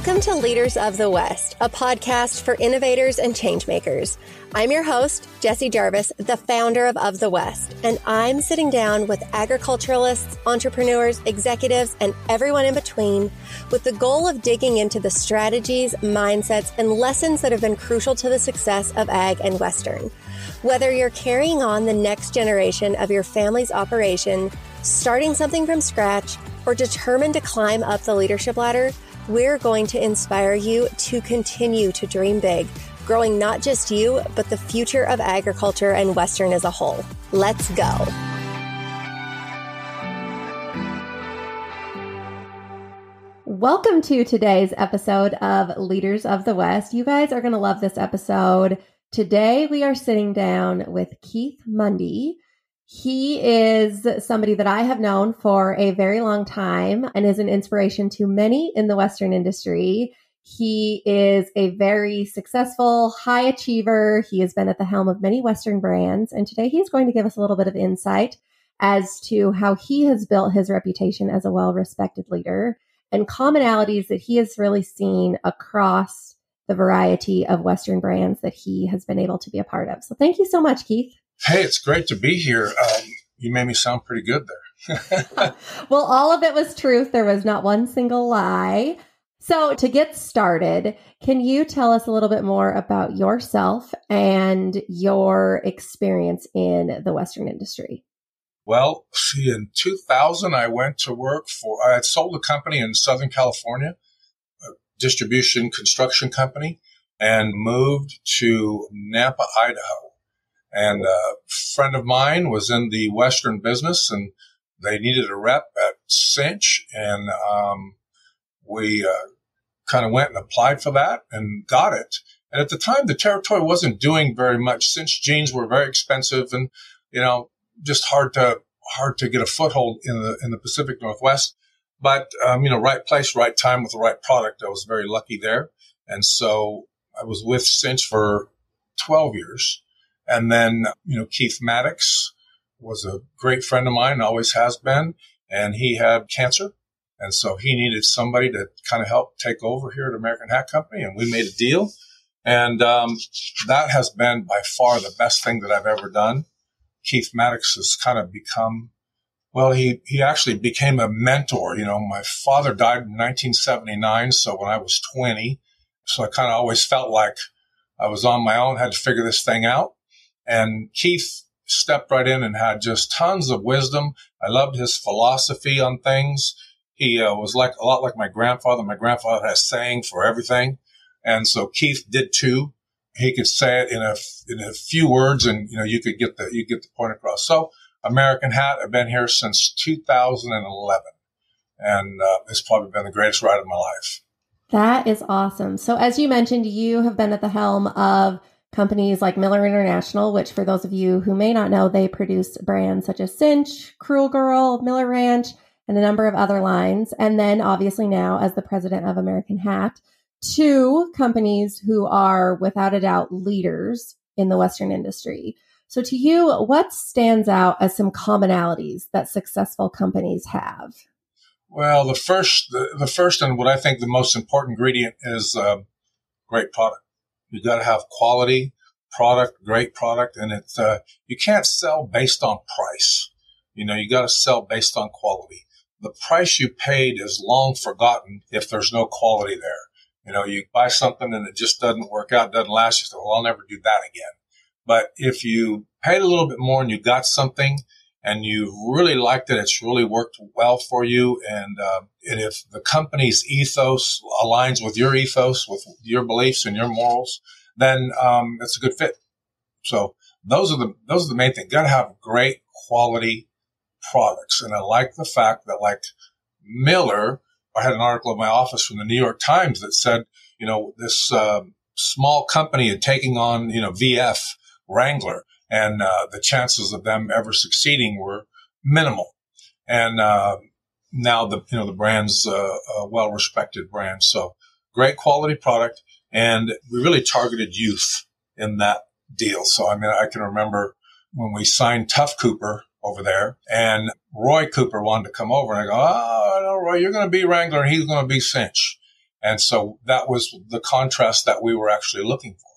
Welcome to Leaders of the West, a podcast for innovators and changemakers. I'm your host, Jessie Jarvis, the founder of Of the West, and I'm sitting down with agriculturalists, entrepreneurs, executives, and everyone in between with the goal of digging into the strategies, mindsets, and lessons that have been crucial to the success of ag and Western. Whether you're carrying on the next generation of your family's operation, starting something from scratch, or determined to climb up the leadership ladder, we're going to inspire you to continue to dream big, growing not just you, but the future of agriculture and Western as a whole. Let's go. Welcome to today's episode of Leaders of the West. You guys are going to love this episode. Today, we are sitting down with Keith Mundee. He is somebody that I have known for a very long time and is an inspiration to many in the Western industry. He is a very successful high achiever. He has been at the helm of many Western brands. And today he's going to give us a little bit of insight as to how he has built his reputation as a well respected leader and commonalities that he has really seen across the variety of Western brands that he has been able to be a part of. So thank you so much, Keith. Hey, it's great to be here. Um, you made me sound pretty good there. well, all of it was truth. There was not one single lie. So, to get started, can you tell us a little bit more about yourself and your experience in the Western industry? Well, see, in 2000, I went to work for, I had sold a company in Southern California, a distribution construction company, and moved to Nampa, Idaho and a friend of mine was in the Western business and they needed a rep at Cinch. And um, we uh, kind of went and applied for that and got it. And at the time, the territory wasn't doing very much. Cinch jeans were very expensive and, you know, just hard to, hard to get a foothold in the, in the Pacific Northwest. But, um, you know, right place, right time with the right product. I was very lucky there. And so I was with Cinch for 12 years. And then, you know, Keith Maddox was a great friend of mine, always has been, and he had cancer. And so he needed somebody to kind of help take over here at American Hat Company. And we made a deal. And um, that has been by far the best thing that I've ever done. Keith Maddox has kind of become, well, he, he actually became a mentor. You know, my father died in 1979. So when I was 20, so I kind of always felt like I was on my own, had to figure this thing out. And Keith stepped right in and had just tons of wisdom. I loved his philosophy on things. He uh, was like a lot like my grandfather. My grandfather has saying for everything. And so Keith did too. He could say it in a, in a few words and, you know, you could get the, you get the point across. So American Hat, I've been here since 2011 and uh, it's probably been the greatest ride of my life. That is awesome. So as you mentioned, you have been at the helm of companies like Miller International, which for those of you who may not know, they produce brands such as Cinch, Cruel Girl, Miller Ranch, and a number of other lines. And then obviously now as the president of American Hat, two companies who are without a doubt leaders in the Western industry. So to you, what stands out as some commonalities that successful companies have? Well, the first, the, the first and what I think the most important ingredient is uh, great product. You got to have quality product, great product, and it's uh, you can't sell based on price. You know, you got to sell based on quality. The price you paid is long forgotten if there's no quality there. You know, you buy something and it just doesn't work out, doesn't last. You say, well, I'll never do that again. But if you paid a little bit more and you got something and you really liked it, it's really worked well for you. And, uh, and if the company's ethos aligns with your ethos, with your beliefs and your morals, then um, it's a good fit. So those are the those are the main things. Got to have great quality products, and I like the fact that like Miller. I had an article in my office from the New York Times that said, you know, this uh, small company had taking on, you know, VF Wrangler and uh, the chances of them ever succeeding were minimal. And uh, now the you know the brand's uh, a well respected brand, so great quality product, and we really targeted youth in that deal. So I mean, I can remember when we signed Tuff Cooper over there, and Roy Cooper wanted to come over, and I go, oh no, Roy, you're going to be Wrangler, and he's going to be Cinch. And so that was the contrast that we were actually looking for.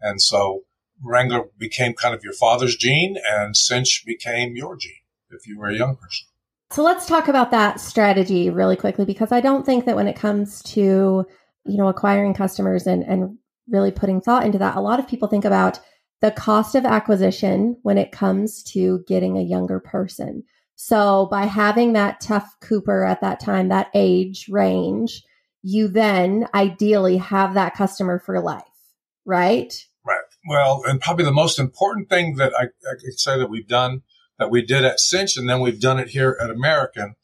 And so Wrangler became kind of your father's gene and Cinch became your gene if you were a young person. So let's talk about that strategy really quickly because I don't think that when it comes to, you know, acquiring customers and, and really putting thought into that, a lot of people think about the cost of acquisition when it comes to getting a younger person. So by having that Tuff Cooper at that time, that age range, you then ideally have that customer for life, right? Well, and probably the most important thing that I, I could say that we've done, that we did at Cinch, and then we've done it here at American,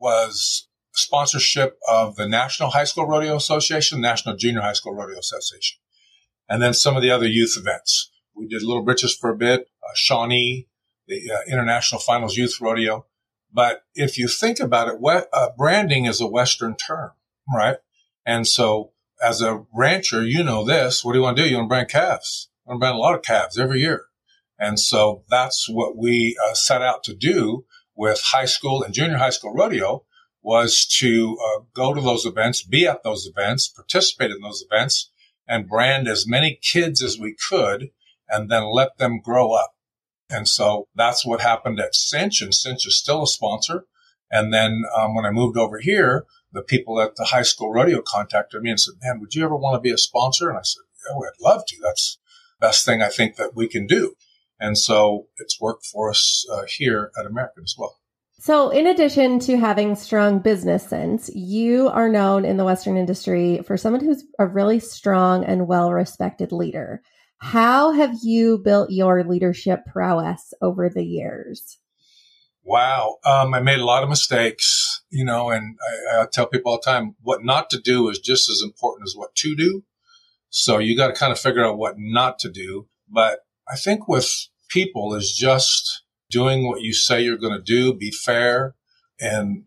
was sponsorship of the National High School Rodeo Association, National Junior High School Rodeo Association, and then some of the other youth events. We did Little Britches for a bit, uh, Shawnee, the uh, International Finals Youth Rodeo. But if you think about it, uh, branding is a Western term right? And so as a rancher, you know this. What do you want to do? You want to brand calves. Brand a lot of calves every year. And so that's what we uh, set out to do with high school and junior high school rodeo was to uh, go to those events, be at those events, participate in those events, and brand as many kids as we could, and then let them grow up. And so that's what happened at Cinch, and Cinch is still a sponsor. And then um, when I moved over here, the people at the high school rodeo contacted me and said, man, would you ever want to be a sponsor? And I said, oh, I'd love to. That's best thing I think that we can do. And so it's worked for us uh, here at American as well. So, in addition to having strong business sense, you are known in the Western industry for someone who's a really strong and well respected leader. How have you built your leadership prowess over the years? Wow. Um, I made a lot of mistakes, you know, and I, I, tell people all the time what not to do is just as important as what to do. So you got to kind of figure out what not to do. But I think with people is just doing what you say you're going to do, be fair. And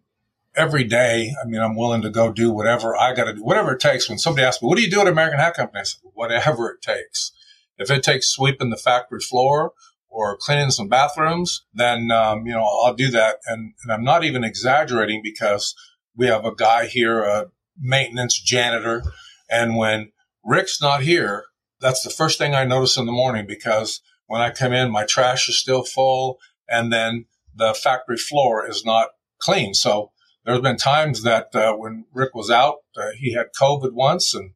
every day, I mean, I'm willing to go do whatever I got to do, whatever it takes. When somebody asks me, what do you do at American Hat Company? I said, whatever it takes. If it takes sweeping the factory floor or cleaning some bathrooms, then, um, you know, I'll do that. And, and I'm not even exaggerating because we have a guy here, a maintenance janitor. And when Rick's not here, that's the first thing I notice in the morning because when I come in, my trash is still full and then the factory floor is not clean. So there's been times that uh, when Rick was out, uh, he had COVID once and,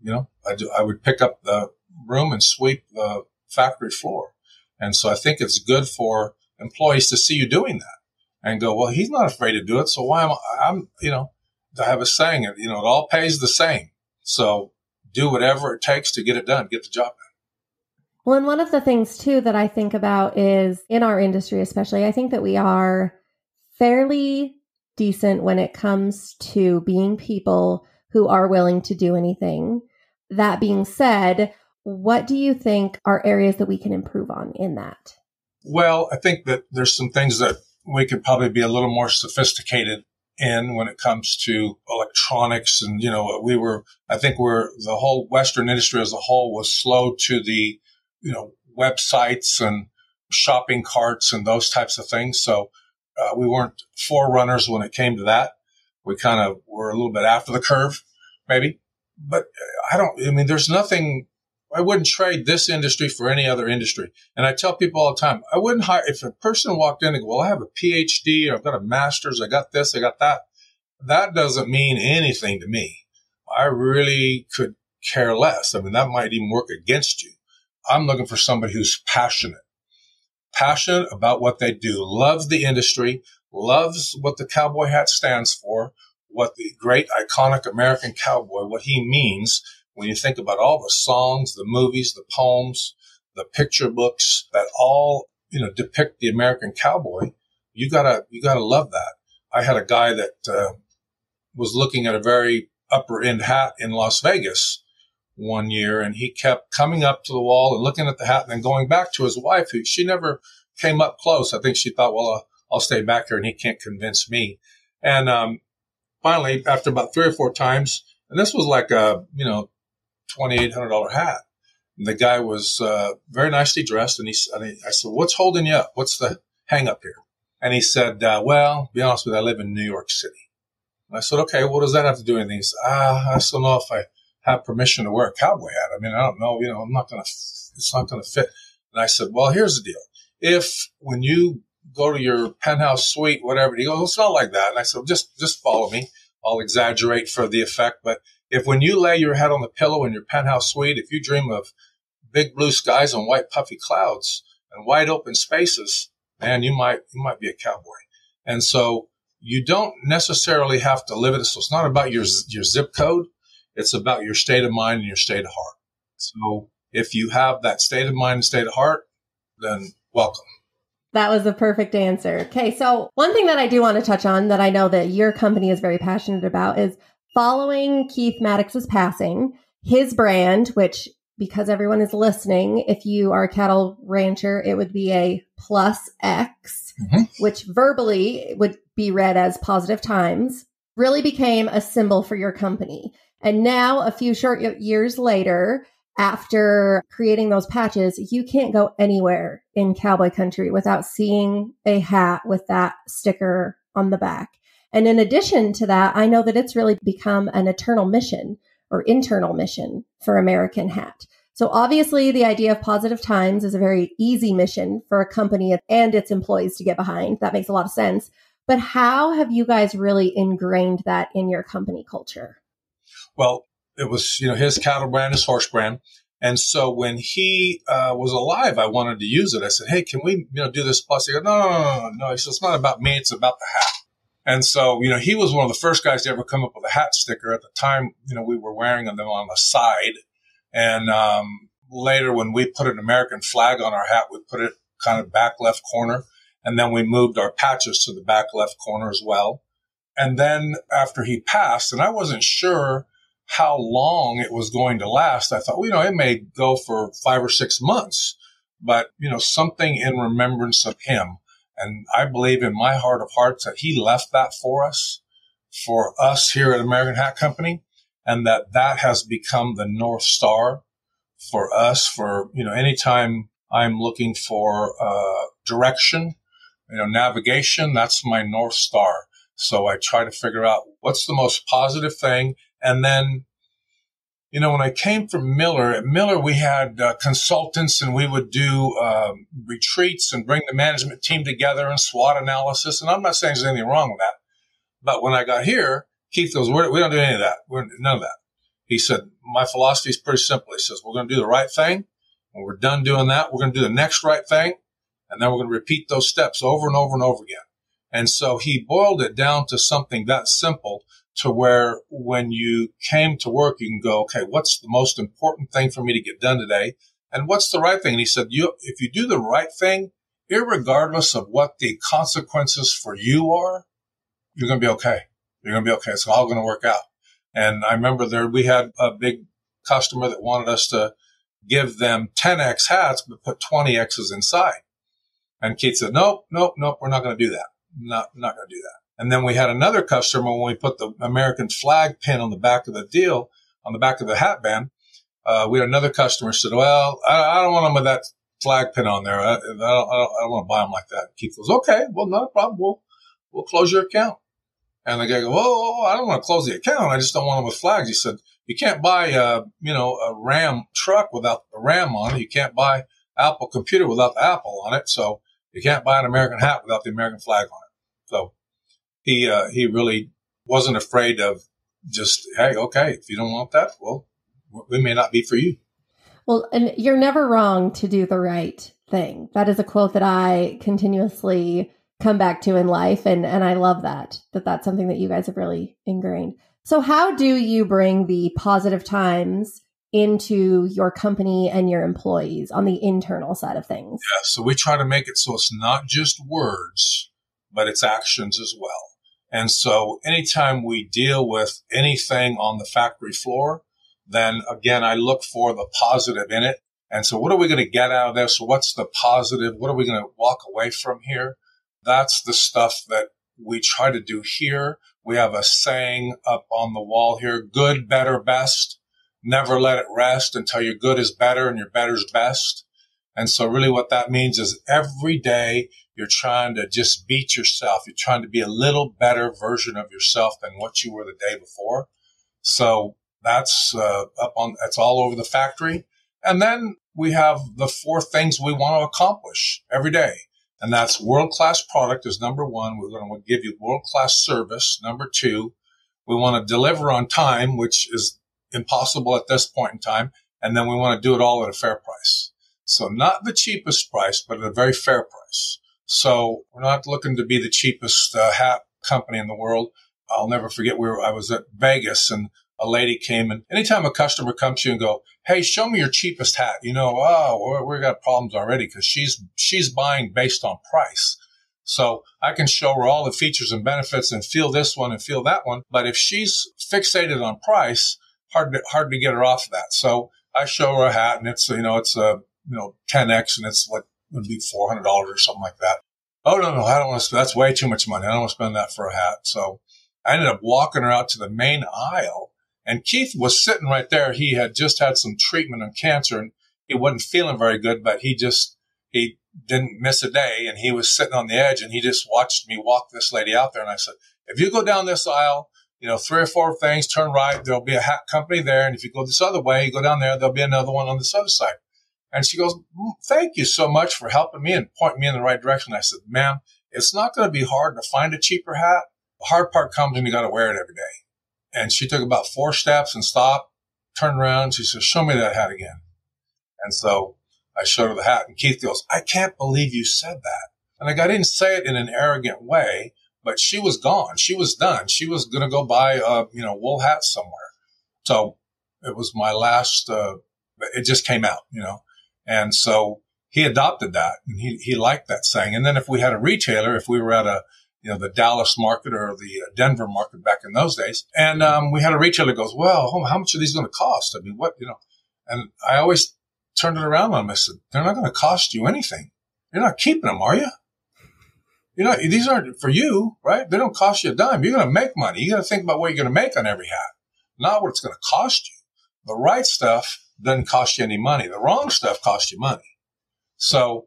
you know, I, do, I would pick up the room and sweep the factory floor. And so I think it's good for employees to see you doing that and go, well, he's not afraid to do it. So why am I, I'm, you know, I have a saying, you know, it all pays the same. So do whatever it takes to get it done, get the job done. Well, and one of the things too that I think about is in our industry, especially, I think that we are fairly decent when it comes to being people who are willing to do anything. That being said, what do you think are areas that we can improve on in that? Well, I think that there's some things that we could probably be a little more sophisticated in when it comes to electronics. And, you know, we were, I think we're, the whole Western industry as a whole was slow to the, you know, websites and shopping carts and those types of things. So uh, we weren't forerunners when it came to that. We kind of were a little bit after the curve, maybe. But I don't, I mean, there's nothing I wouldn't trade this industry for any other industry. And I tell people all the time, I wouldn't hire, if a person walked in and go, well, I have a PhD, or I've got a master's, I got this, I got that. That doesn't mean anything to me. I really could care less. I mean, that might even work against you. I'm looking for somebody who's passionate, passionate about what they do, loves the industry, loves what the cowboy hat stands for, what the great iconic American cowboy, what he means, when you think about all the songs, the movies, the poems, the picture books that all, you know, depict the American cowboy, you gotta, you gotta love that. I had a guy that, uh, was looking at a very upper end hat in Las Vegas one year and he kept coming up to the wall and looking at the hat and then going back to his wife who she never came up close. I think she thought, well, uh, I'll stay back here and he can't convince me. And, um, finally, after about three or four times, and this was like a, you know, $2,800 hat. And the guy was uh, very nicely dressed. And he, and he, I said, what's holding you up? What's the hang up here? And he said, uh, well, be honest with you, I live in New York City. And I said, okay, what does that have to do with anything? He said, ah, I still know if I have permission to wear a cowboy hat. I mean, I don't know, you know, I'm not going to, it's not going to fit. And I said, well, here's the deal. If when you go to your penthouse suite, whatever, he goes, it's not like that. And I said, just, just follow me. I'll exaggerate for the effect. But if when you lay your head on the pillow in your penthouse suite, if you dream of big blue skies and white puffy clouds and wide open spaces, man, you might, you might be a cowboy. And so you don't necessarily have to live it. So it's not about your, your zip code. It's about your state of mind and your state of heart. So if you have that state of mind and state of heart, then welcome. That was the perfect answer. Okay. So one thing that I do want to touch on that I know that your company is very passionate about is following Keith Maddox's passing, his brand, which because everyone is listening, if you are a cattle rancher, it would be a plus X, mm-hmm. which verbally would be read as positive times, really became a symbol for your company. And now, a few short years later, after creating those patches, you can't go anywhere in cowboy country without seeing a hat with that sticker on the back. And in addition to that, I know that it's really become an eternal mission or internal mission for American Hat. So obviously the idea of positive times is a very easy mission for a company and its employees to get behind. That makes a lot of sense. But how have you guys really ingrained that in your company culture? Well, it was, you know, his cattle brand, his horse brand. And so when he uh, was alive, I wanted to use it. I said, "Hey, can we, you know, do this plus?" He goes, "No, no, no, no, no." He said, "It's not about me; it's about the hat." And so, you know, he was one of the first guys to ever come up with a hat sticker. At the time, you know, we were wearing them on the side, and um, later when we put an American flag on our hat, we put it kind of back left corner, and then we moved our patches to the back left corner as well. And then after he passed, and I wasn't sure how long it was going to last. I thought, well, you know, it may go for five or six months, but, you know, something in remembrance of him. And I believe in my heart of hearts that he left that for us, for us here at American Hat Company, and that that has become the North Star for us for, you know, anytime I'm looking for uh, direction, you know, navigation, that's my North Star. So I try to figure out what's the most positive thing and then, you know, when I came from Miller, at Miller, we had uh, consultants and we would do um, retreats and bring the management team together and SWOT analysis. And I'm not saying there's anything wrong with that. But when I got here, Keith goes, we don't do any of that. We're, none of that. He said, my philosophy is pretty simple. He says, we're going to do the right thing. When we're done doing that, we're going to do the next right thing. And then we're going to repeat those steps over and over and over again. And so he boiled it down to something that simple to where when you came to work, you can go, okay, what's the most important thing for me to get done today? And what's the right thing? And he said, you, if you do the right thing, regardless of what the consequences for you are, you're going to be okay. You're going to be okay. It's all going to work out. And I remember there, we had a big customer that wanted us to give them 10X hats, but put 20 X's inside. And Keith said, nope, nope, nope, we're not going to do that. Not, not going to do that. And then we had another customer when we put the American flag pin on the back of the deal, on the back of the hat band. Uh, we had another customer said, well, I, I, don't want them with that flag pin on there. I, I don't, don't, don't want to buy them like that. Keith goes, okay, well, not a problem. We'll, we'll close your account. And the guy goes, oh, I don't want to close the account. I just don't want them with flags. He said, you can't buy, a, you know, a Ram truck without the Ram on it. You can't buy Apple computer without the Apple on it. So you can't buy an American hat without the American flag on it. So he uh, he really wasn't afraid of just hey okay if you don't want that well we may not be for you. Well and you're never wrong to do the right thing. That is a quote that i continuously come back to in life and and i love that that that's something that you guys have really ingrained. So how do you bring the positive times into your company and your employees on the internal side of things? Yeah so we try to make it so it's not just words but it's actions as well and so anytime we deal with anything on the factory floor, then again, I look for the positive in it. And so what are we going to get out of this? What's the positive? What are we going to walk away from here? That's the stuff that we try to do here. We have a saying up on the wall here, good, better, best. Never let it rest until your good is better and your better is best. And so really what that means is every day you're trying to just beat yourself. You're trying to be a little better version of yourself than what you were the day before. So that's uh, up on, that's all over the factory. And then we have the four things we want to accomplish every day. And that's world class product is number one. We're going to give you world class service. Number two, we want to deliver on time, which is impossible at this point in time. And then we want to do it all at a fair price. So not the cheapest price, but a very fair price. So we're not looking to be the cheapest uh, hat company in the world. I'll never forget where I was at Vegas and a lady came and anytime a customer comes to you and go, Hey, show me your cheapest hat. You know, oh, we got problems already because she's, she's buying based on price. So I can show her all the features and benefits and feel this one and feel that one. But if she's fixated on price, hard to, hard to get her off of that. So I show her a hat and it's, you know, it's a, you know, 10X and it's like, would be $400 or something like that. Oh, no, no, I don't want to, that's way too much money. I don't want to spend that for a hat. So I ended up walking her out to the main aisle and Keith was sitting right there. He had just had some treatment on cancer and he wasn't feeling very good, but he just, he didn't miss a day and he was sitting on the edge and he just watched me walk this lady out there. And I said, if you go down this aisle, you know, three or four things, turn right, there'll be a hat company there. And if you go this other way, you go down there, there'll be another one on this other side. And she goes, mm, thank you so much for helping me and pointing me in the right direction. I said, ma'am, it's not going to be hard to find a cheaper hat. The hard part comes when you got to wear it every day. And she took about four steps and stopped, turned around. She said, show me that hat again. And so I showed her the hat and Keith goes, I can't believe you said that. And I didn't say it in an arrogant way, but she was gone. She was done. She was going to go buy a, you know, wool hat somewhere. So it was my last, uh, it just came out, you know, and so he adopted that and he, he liked that saying. And then if we had a retailer, if we were at a, you know, the Dallas market or the uh, Denver market back in those days. And um, we had a retailer goes, well, how much are these going to cost? I mean, what, you know, and I always turned it around on them. I said, they're not going to cost you anything. You're not keeping them, are you? You know, these aren't for you, right? They don't cost you a dime. You're going to make money. You got to think about what you're going to make on every hat, not what it's going to cost you. The right stuff doesn't cost you any money. The wrong stuff costs you money. So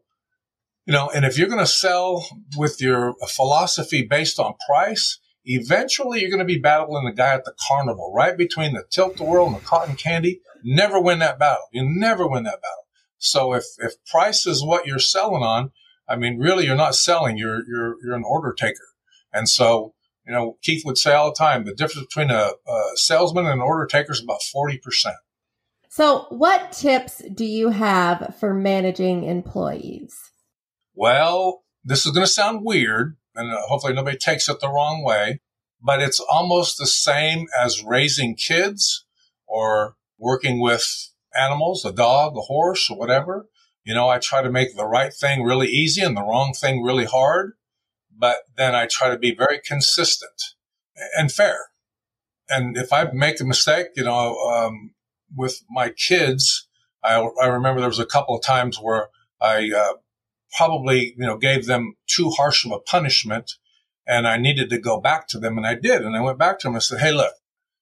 you know, and if you're going to sell with your philosophy based on price, eventually you're going to be battling the guy at the carnival, right between the tilt-a-whirl and the cotton candy. Never win that battle. You never win that battle. So if, if price is what you're selling on, I mean, really, you're not selling. You're, you're, you're an order taker. And so, you know, Keith would say all the time, the difference between a, a salesman and an order taker is about 40%. So what tips do you have for managing employees? Well, this is going to sound weird, and uh, hopefully nobody takes it the wrong way, but it's almost the same as raising kids or working with animals, a dog, a horse, or whatever. You know, I try to make the right thing really easy and the wrong thing really hard, but then I try to be very consistent and fair. And if I make a mistake, you know, um, with my kids, I, I, remember there was a couple of times where I uh, probably, you know, gave them too harsh of a punishment and I needed to go back to them and I did. And I went back to them and said, Hey, look,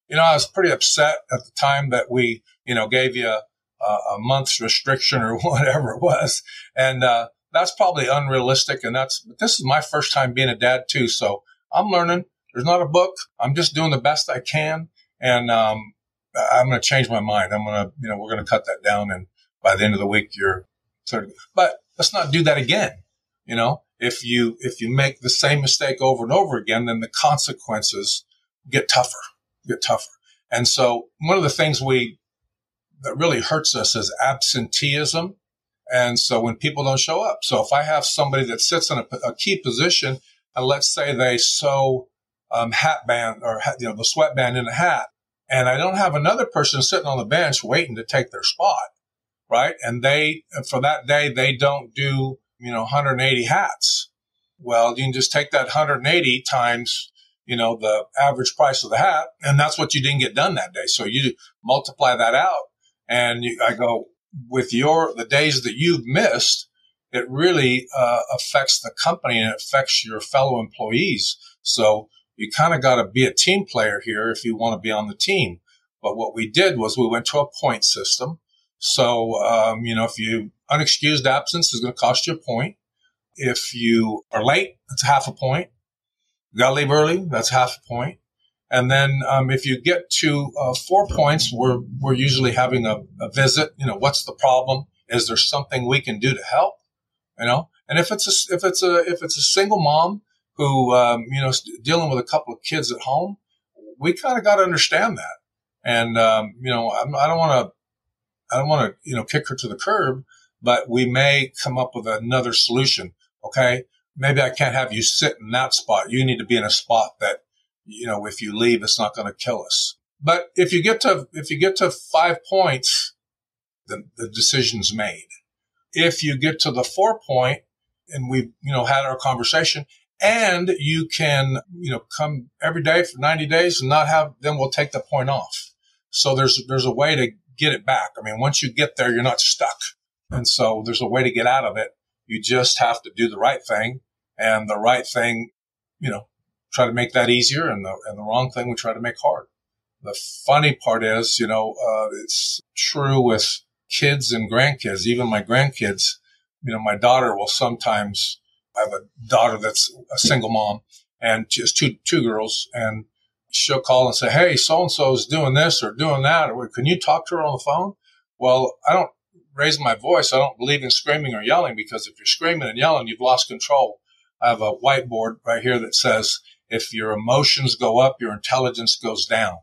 you know, I was pretty upset at the time that we, you know, gave you a, a month's restriction or whatever it was. And, uh, that's probably unrealistic. And that's, but this is my first time being a dad too. So I'm learning. There's not a book. I'm just doing the best I can. And, um, I'm going to change my mind. I'm going to, you know, we're going to cut that down. And by the end of the week, you're sort of, but let's not do that again. You know, if you, if you make the same mistake over and over again, then the consequences get tougher, get tougher. And so one of the things we, that really hurts us is absenteeism. And so when people don't show up, so if I have somebody that sits in a, a key position and let's say they sew um, hat band or you know the sweatband in a hat, and I don't have another person sitting on the bench waiting to take their spot, right? And they, for that day, they don't do, you know, 180 hats. Well, you can just take that 180 times, you know, the average price of the hat, and that's what you didn't get done that day. So you multiply that out, and you, I go with your the days that you've missed. It really uh, affects the company and it affects your fellow employees. So you kind of got to be a team player here if you want to be on the team. But what we did was we went to a point system. So, um, you know, if you unexcused absence is going to cost you a point. If you are late, that's half a point. You got to leave early, that's half a point. And then um, if you get to uh, four points, we're we're usually having a, a, visit. You know, what's the problem? Is there something we can do to help? You know, and if it's a if it's a if it's a single mom who um, you know dealing with a couple of kids at home, we kind of got to understand that. And um, you know, I'm, I don't want to I don't want to you know kick her to the curb, but we may come up with another solution. Okay, maybe I can't have you sit in that spot. You need to be in a spot that you know, if you leave, it's not going to kill us. But if you get to, if you get to five points, then the decision's made. If you get to the four point and we've, you know, had our conversation and you can, you know, come every day for 90 days and not have, then we'll take the point off. So there's, there's a way to get it back. I mean, once you get there, you're not stuck. And so there's a way to get out of it. You just have to do the right thing and the right thing, you know, try to make that easier, and the and the wrong thing we try to make hard. The funny part is, you know, uh, it's true with kids and grandkids. Even my grandkids, you know, my daughter will sometimes. I have a daughter that's a single mom, and she has two two girls, and she'll call and say, "Hey, so and so is doing this or doing that, or can you talk to her on the phone?" Well, I don't raise my voice. I don't believe in screaming or yelling because if you're screaming and yelling, you've lost control. I have a whiteboard right here that says if your emotions go up, your intelligence goes down.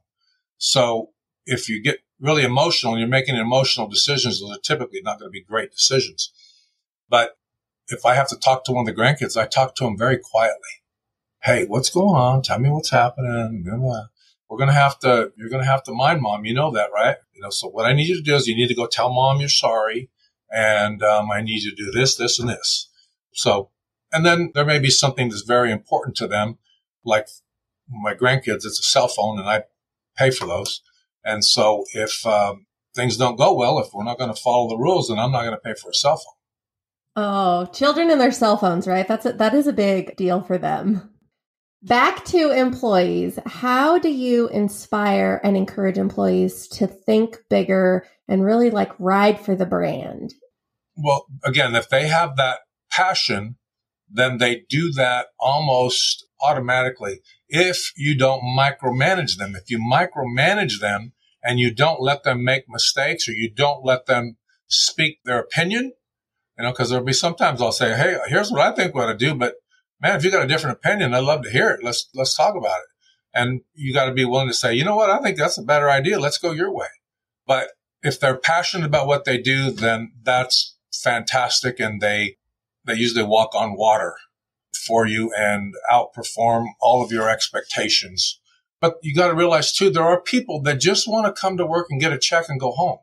So if you get really emotional and you're making emotional decisions, those are typically not going to be great decisions. But if I have to talk to one of the grandkids, I talk to them very quietly. Hey, what's going on? Tell me what's happening. We're going to have to, you're going to have to mind mom. You know that, right? You know, so what I need you to do is you need to go tell mom you're sorry. And um, I need you to do this, this, and this. So, and then there may be something that's very important to them like my grandkids, it's a cell phone and I pay for those. And so if um, things don't go well, if we're not going to follow the rules, then I'm not going to pay for a cell phone. Oh, children and their cell phones, right? That's a, that is a big deal for them. Back to employees. How do you inspire and encourage employees to think bigger and really like ride for the brand? Well, again, if they have that passion, then they do that almost automatically if you don't micromanage them. If you micromanage them and you don't let them make mistakes or you don't let them speak their opinion, you know, because there'll be sometimes I'll say, Hey, here's what I think we ought to do. But man, if you got a different opinion, I'd love to hear it. Let's, let's talk about it. And you got to be willing to say, you know what? I think that's a better idea. Let's go your way. But if they're passionate about what they do, then that's fantastic. And they, they usually walk on water for you and outperform all of your expectations. But you got to realize too, there are people that just want to come to work and get a check and go home.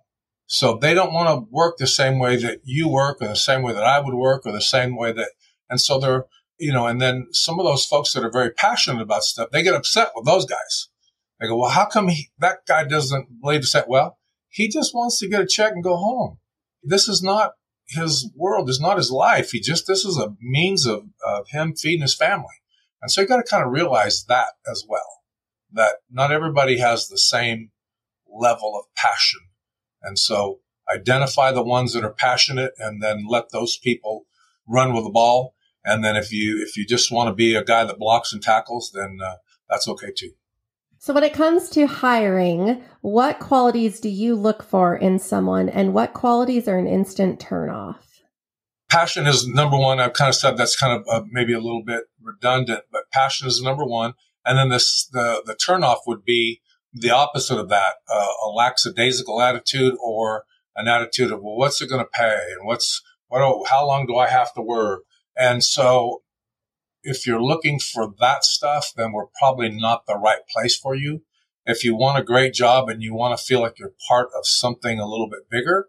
So they don't want to work the same way that you work or the same way that I would work or the same way that, and so they're, you know, and then some of those folks that are very passionate about stuff, they get upset with those guys. They go, well, how come he, that guy doesn't believe the same? Well, he just wants to get a check and go home. This is not his world is not his life. He just, this is a means of, of him feeding his family. And so you got to kind of realize that as well, that not everybody has the same level of passion. And so identify the ones that are passionate and then let those people run with the ball. And then if you, if you just want to be a guy that blocks and tackles, then uh, that's okay too. So, when it comes to hiring, what qualities do you look for in someone and what qualities are an instant turnoff? Passion is number one. I've kind of said that's kind of uh, maybe a little bit redundant, but passion is number one. And then this, the, the turnoff would be the opposite of that, uh, a lackadaisical attitude or an attitude of, well, what's it going to pay? And what's, what, how long do I have to work? And so if you're looking for that stuff, then we're probably not the right place for you. If you want a great job and you want to feel like you're part of something a little bit bigger,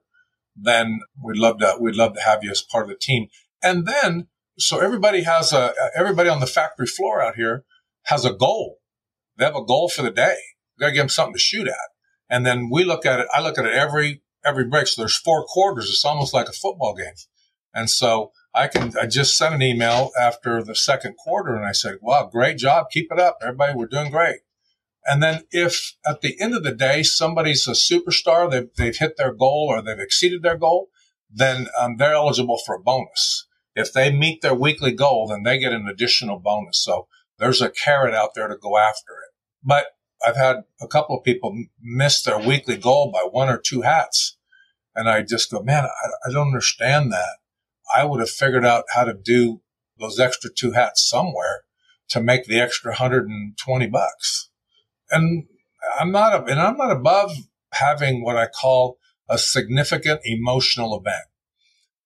then we'd love to, we'd love to have you as part of the team. And then, so everybody has a, everybody on the factory floor out here has a goal. They have a goal for the day. We got to give them something to shoot at. And then we look at it. I look at it every, every break. So there's four quarters. It's almost like a football game. And so I can, I just sent an email after the second quarter and I said, wow, great job. Keep it up. Everybody, we're doing great. And then if at the end of the day, somebody's a superstar, they've, they've hit their goal or they've exceeded their goal, then um, they're eligible for a bonus. If they meet their weekly goal, then they get an additional bonus. So there's a carrot out there to go after it. But I've had a couple of people miss their weekly goal by one or two hats. And I just go, man, I, I don't understand that. I would have figured out how to do those extra two hats somewhere to make the extra 120 bucks. And I'm not, and I'm not above having what I call a significant emotional event.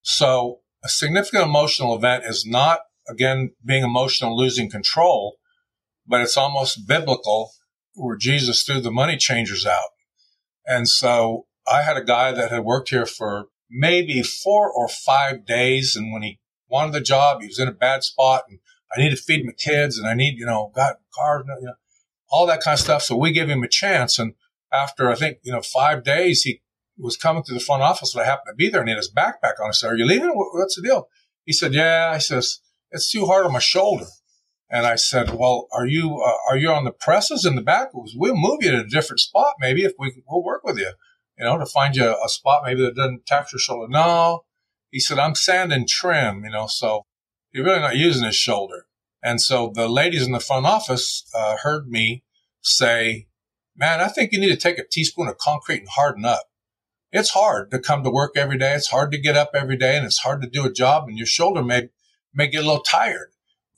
So a significant emotional event is not, again, being emotional, losing control, but it's almost biblical where Jesus threw the money changers out. And so I had a guy that had worked here for maybe four or five days. And when he wanted the job, he was in a bad spot and I need to feed my kids and I need, you know, got cars, you know, all that kind of stuff. So we gave him a chance. And after I think, you know, five days, he was coming to the front office and I happened to be there and he had his backpack on. I said, are you leaving? What's the deal? He said, yeah. He says, it's too hard on my shoulder. And I said, well, are you, uh, are you on the presses in the back? We'll move you to a different spot. Maybe if we, we'll work with you, you know, to find you a spot maybe that doesn't tax your shoulder. No, he said, I'm sanding trim, you know, so you're really not using his shoulder. And so the ladies in the front office uh, heard me say, man, I think you need to take a teaspoon of concrete and harden up. It's hard to come to work every day. It's hard to get up every day and it's hard to do a job and your shoulder may, may get a little tired,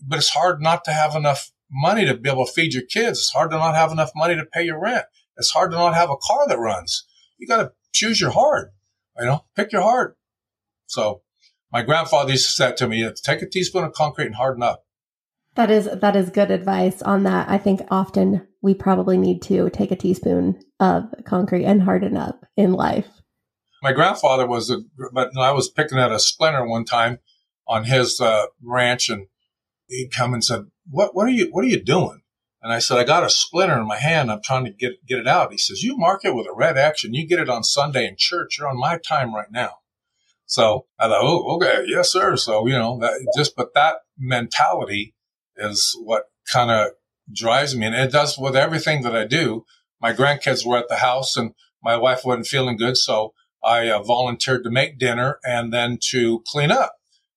but it's hard not to have enough money to be able to feed your kids. It's hard to not have enough money to pay your rent. It's hard to not have a car that runs. You got to choose your hard, you know, pick your hard. So my grandfather used to say to me, take a teaspoon of concrete and harden up. That is that is good advice on that. I think often we probably need to take a teaspoon of concrete and harden up in life. My grandfather was a, but I was picking at a splinter one time on his uh, ranch, and he'd come and said, "What what are you what are you doing?" And I said, "I got a splinter in my hand. I'm trying to get get it out." He says, "You mark it with a red and you get it on Sunday in church. You're on my time right now." So I thought, "Oh, okay, yes, sir." So you know, that just but that mentality is what kind of drives me. And it does with everything that I do. My grandkids were at the house and my wife wasn't feeling good. So I uh, volunteered to make dinner and then to clean up.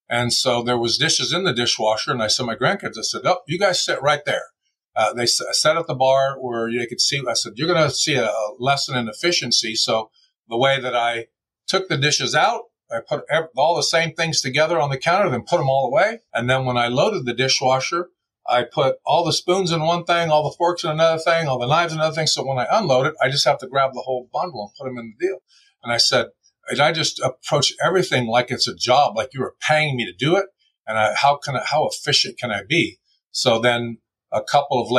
And so there was dishes in the dishwasher. And I said, my grandkids, I said, oh, you guys sit right there. Uh, they sat at the bar where they could see, I said, you're going to see a, a lesson in efficiency. So the way that I took the dishes out, I put all the same things together on the counter, then put them all away. And then when I loaded the dishwasher, I put all the spoons in one thing, all the forks in another thing, all the knives in another thing. So when I unload it, I just have to grab the whole bundle and put them in the deal. And I said, and I just approach everything like it's a job, like you were paying me to do it. And I, how can I, how efficient can I be? So then a couple of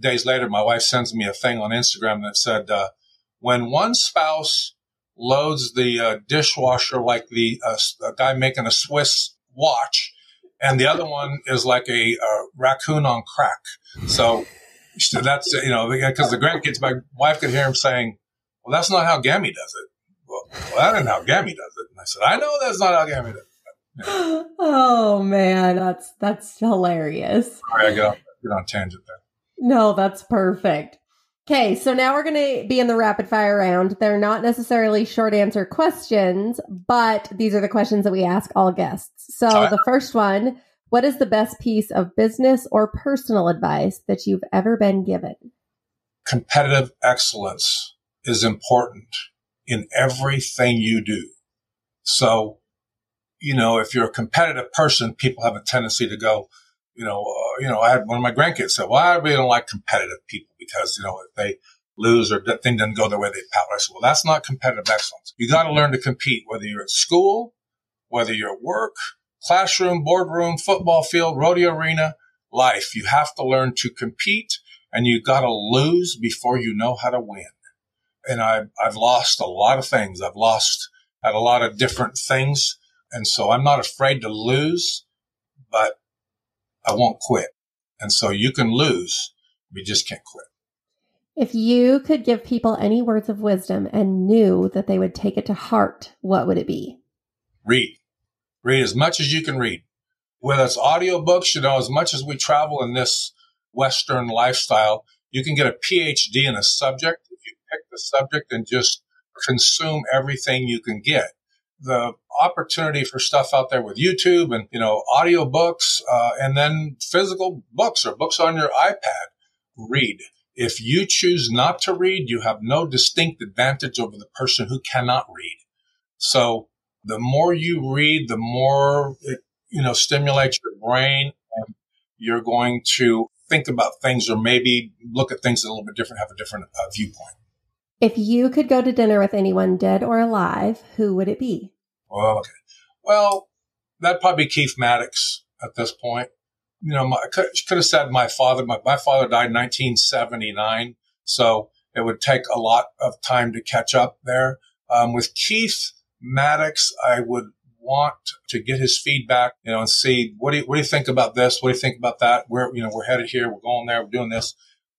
days later, my wife sends me a thing on Instagram that said, uh, when one spouse loads the uh, dishwasher like the uh, guy making a Swiss watch, and the other one is like a, a raccoon on crack. So that's you know because the grandkids, my wife could hear him saying, "Well, that's not how Gammy does it." Well, well that isn't know how Gammy does it. And I said, "I know that's not how Gammy does it." Yeah. Oh man, that's that's hilarious. Sorry, I got get on tangent there. No, that's perfect. Okay, so now we're going to be in the rapid fire round. They're not necessarily short answer questions, but these are the questions that we ask all guests. So the first one What is the best piece of business or personal advice that you've ever been given? Competitive excellence is important in everything you do. So, you know, if you're a competitive person, people have a tendency to go, you know, uh, you know, I had one of my grandkids said, well, I really don't like competitive people because, you know, if they lose or that thing doesn't go the way, they pout. I said, well, that's not competitive excellence. You got to learn to compete, whether you're at school, whether you're at work, classroom, boardroom, football field, rodeo arena, life. You have to learn to compete and you got to lose before you know how to win. And I've, I've lost a lot of things. I've lost at a lot of different things. And so I'm not afraid to lose, but I won't quit. And so you can lose, we just can't quit. If you could give people any words of wisdom and knew that they would take it to heart, what would it be? Read. Read as much as you can read. Whether it's audiobooks, you know, as much as we travel in this Western lifestyle, You can get a PhD in a subject you pick the subject and just consume everything you can get. The opportunity for stuff out there with YouTube and, you know, audio books, uh, and then physical books or books on your iPad. Read. If you choose not to read, you have no distinct advantage over the person who cannot read. So the more you read, the more it, you know, stimulates your brain and you're going to think about things or maybe look at things a little bit different, have a different uh, viewpoint. If you could go to dinner with anyone dead or alive, who would it be? Well, okay. Well, that'd probably be Keith Maddox at this point. You know, my, I could, could have said my father. My, my father died in 1979, so it would take a lot of time to catch up there. Um, with Keith Maddox, I would want to get his feedback, you know, and see what do you, what do you think about this? What do you think about that? We're, you know, we're headed here. We're going there. We're doing this.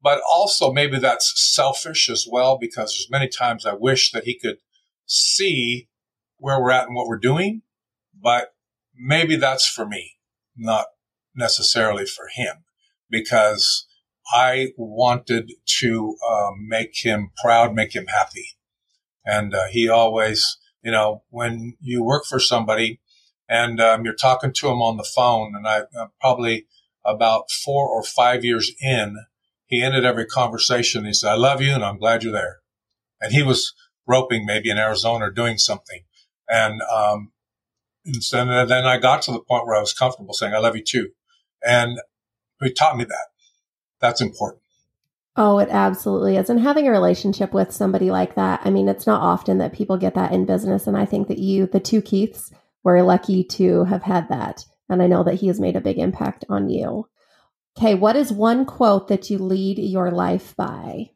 But also maybe that's selfish as well, because there's many times I wish that he could see where we're at and what we're doing. But maybe that's for me, not necessarily for him, because I wanted to um, make him proud, make him happy. And uh, he always, you know, when you work for somebody and um, you're talking to him on the phone, and I uh, probably about four or five years in, he ended every conversation. He said, I love you and I'm glad you're there. And he was roping maybe in Arizona or doing something. And, um, and then I got to the point where I was comfortable saying, I love you too. And he taught me that. That's important. Oh, it absolutely is. And having a relationship with somebody like that, I mean, it's not often that people get that in business. And I think that you, the two Keiths, were lucky to have had that. And I know that he has made a big impact on you. Okay, what is one quote that you lead your life by?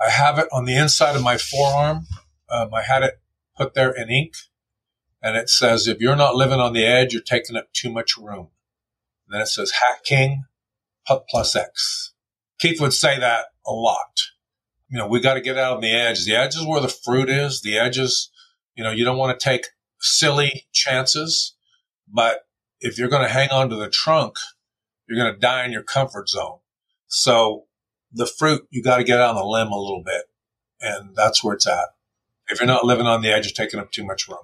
I have it on the inside of my forearm. Um, I had it put there in ink. And it says, if you're not living on the edge, you're taking up too much room. And then it says, hack king plus X. Keith would say that a lot. You know, we got to get out on the edge. The edge is where the fruit is. The edges, you know, you don't want to take silly chances, but if you're going to hang on to the trunk, you're going to die in your comfort zone. So the fruit, you got to get on the limb a little bit. And that's where it's at. If you're not living on the edge, you're taking up too much room.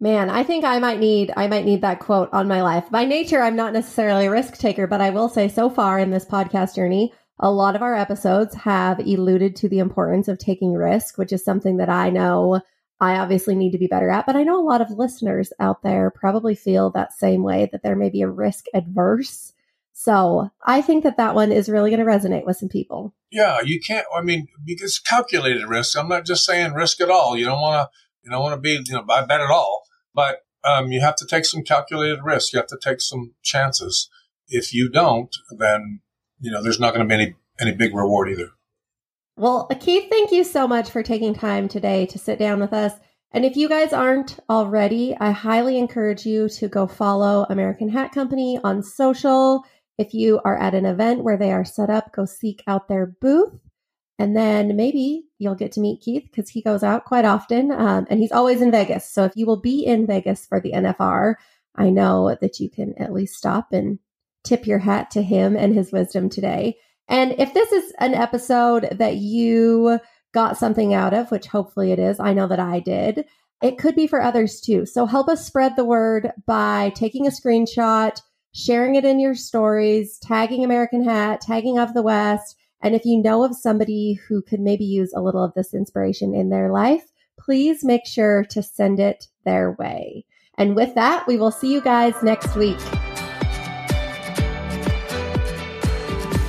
Man, I think I might need I might need that quote on my life. By nature, I'm not necessarily a risk taker, but I will say so far in this podcast journey, a lot of our episodes have alluded to the importance of taking risk, which is something that I know I obviously need to be better at. But I know a lot of listeners out there probably feel that same way that there may be a risk adverse. So I think that that one is really going to resonate with some people. Yeah, you can't. I mean, because calculated risk. I'm not just saying risk at all. You don't want to. You don't want to be. You know, I bet at all but um, you have to take some calculated risk. You have to take some chances. If you don't, then you know there's not going to be any any big reward either. Well, Keith, thank you so much for taking time today to sit down with us. And if you guys aren't already, I highly encourage you to go follow American Hat Company on social. If you are at an event where they are set up, go seek out their booth. And then maybe you'll get to meet Keith because he goes out quite often um, and he's always in Vegas. So if you will be in Vegas for the NFR, I know that you can at least stop and tip your hat to him and his wisdom today. And if this is an episode that you got something out of, which hopefully it is, I know that I did, it could be for others too. So help us spread the word by taking a screenshot, sharing it in your stories, tagging American Hat, tagging Of the West and if you know of somebody who could maybe use a little of this inspiration in their life, please make sure to send it their way. And with that, we will see you guys next week.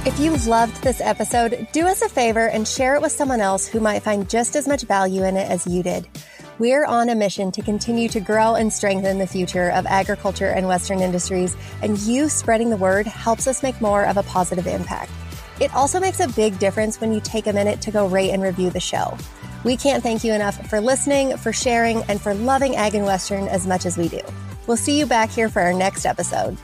If you loved this episode, do us a favor and share it with someone else who might find just as much value in it as you did. We're on a mission to continue to grow and strengthen the future of agriculture and Western industries, and you spreading the word helps us make more of a positive impact. It also makes a big difference when you take a minute to go rate and review the show. We can't thank you enough for listening, for sharing, and for loving Ag and Western as much as we do. We'll see you back here for our next episode.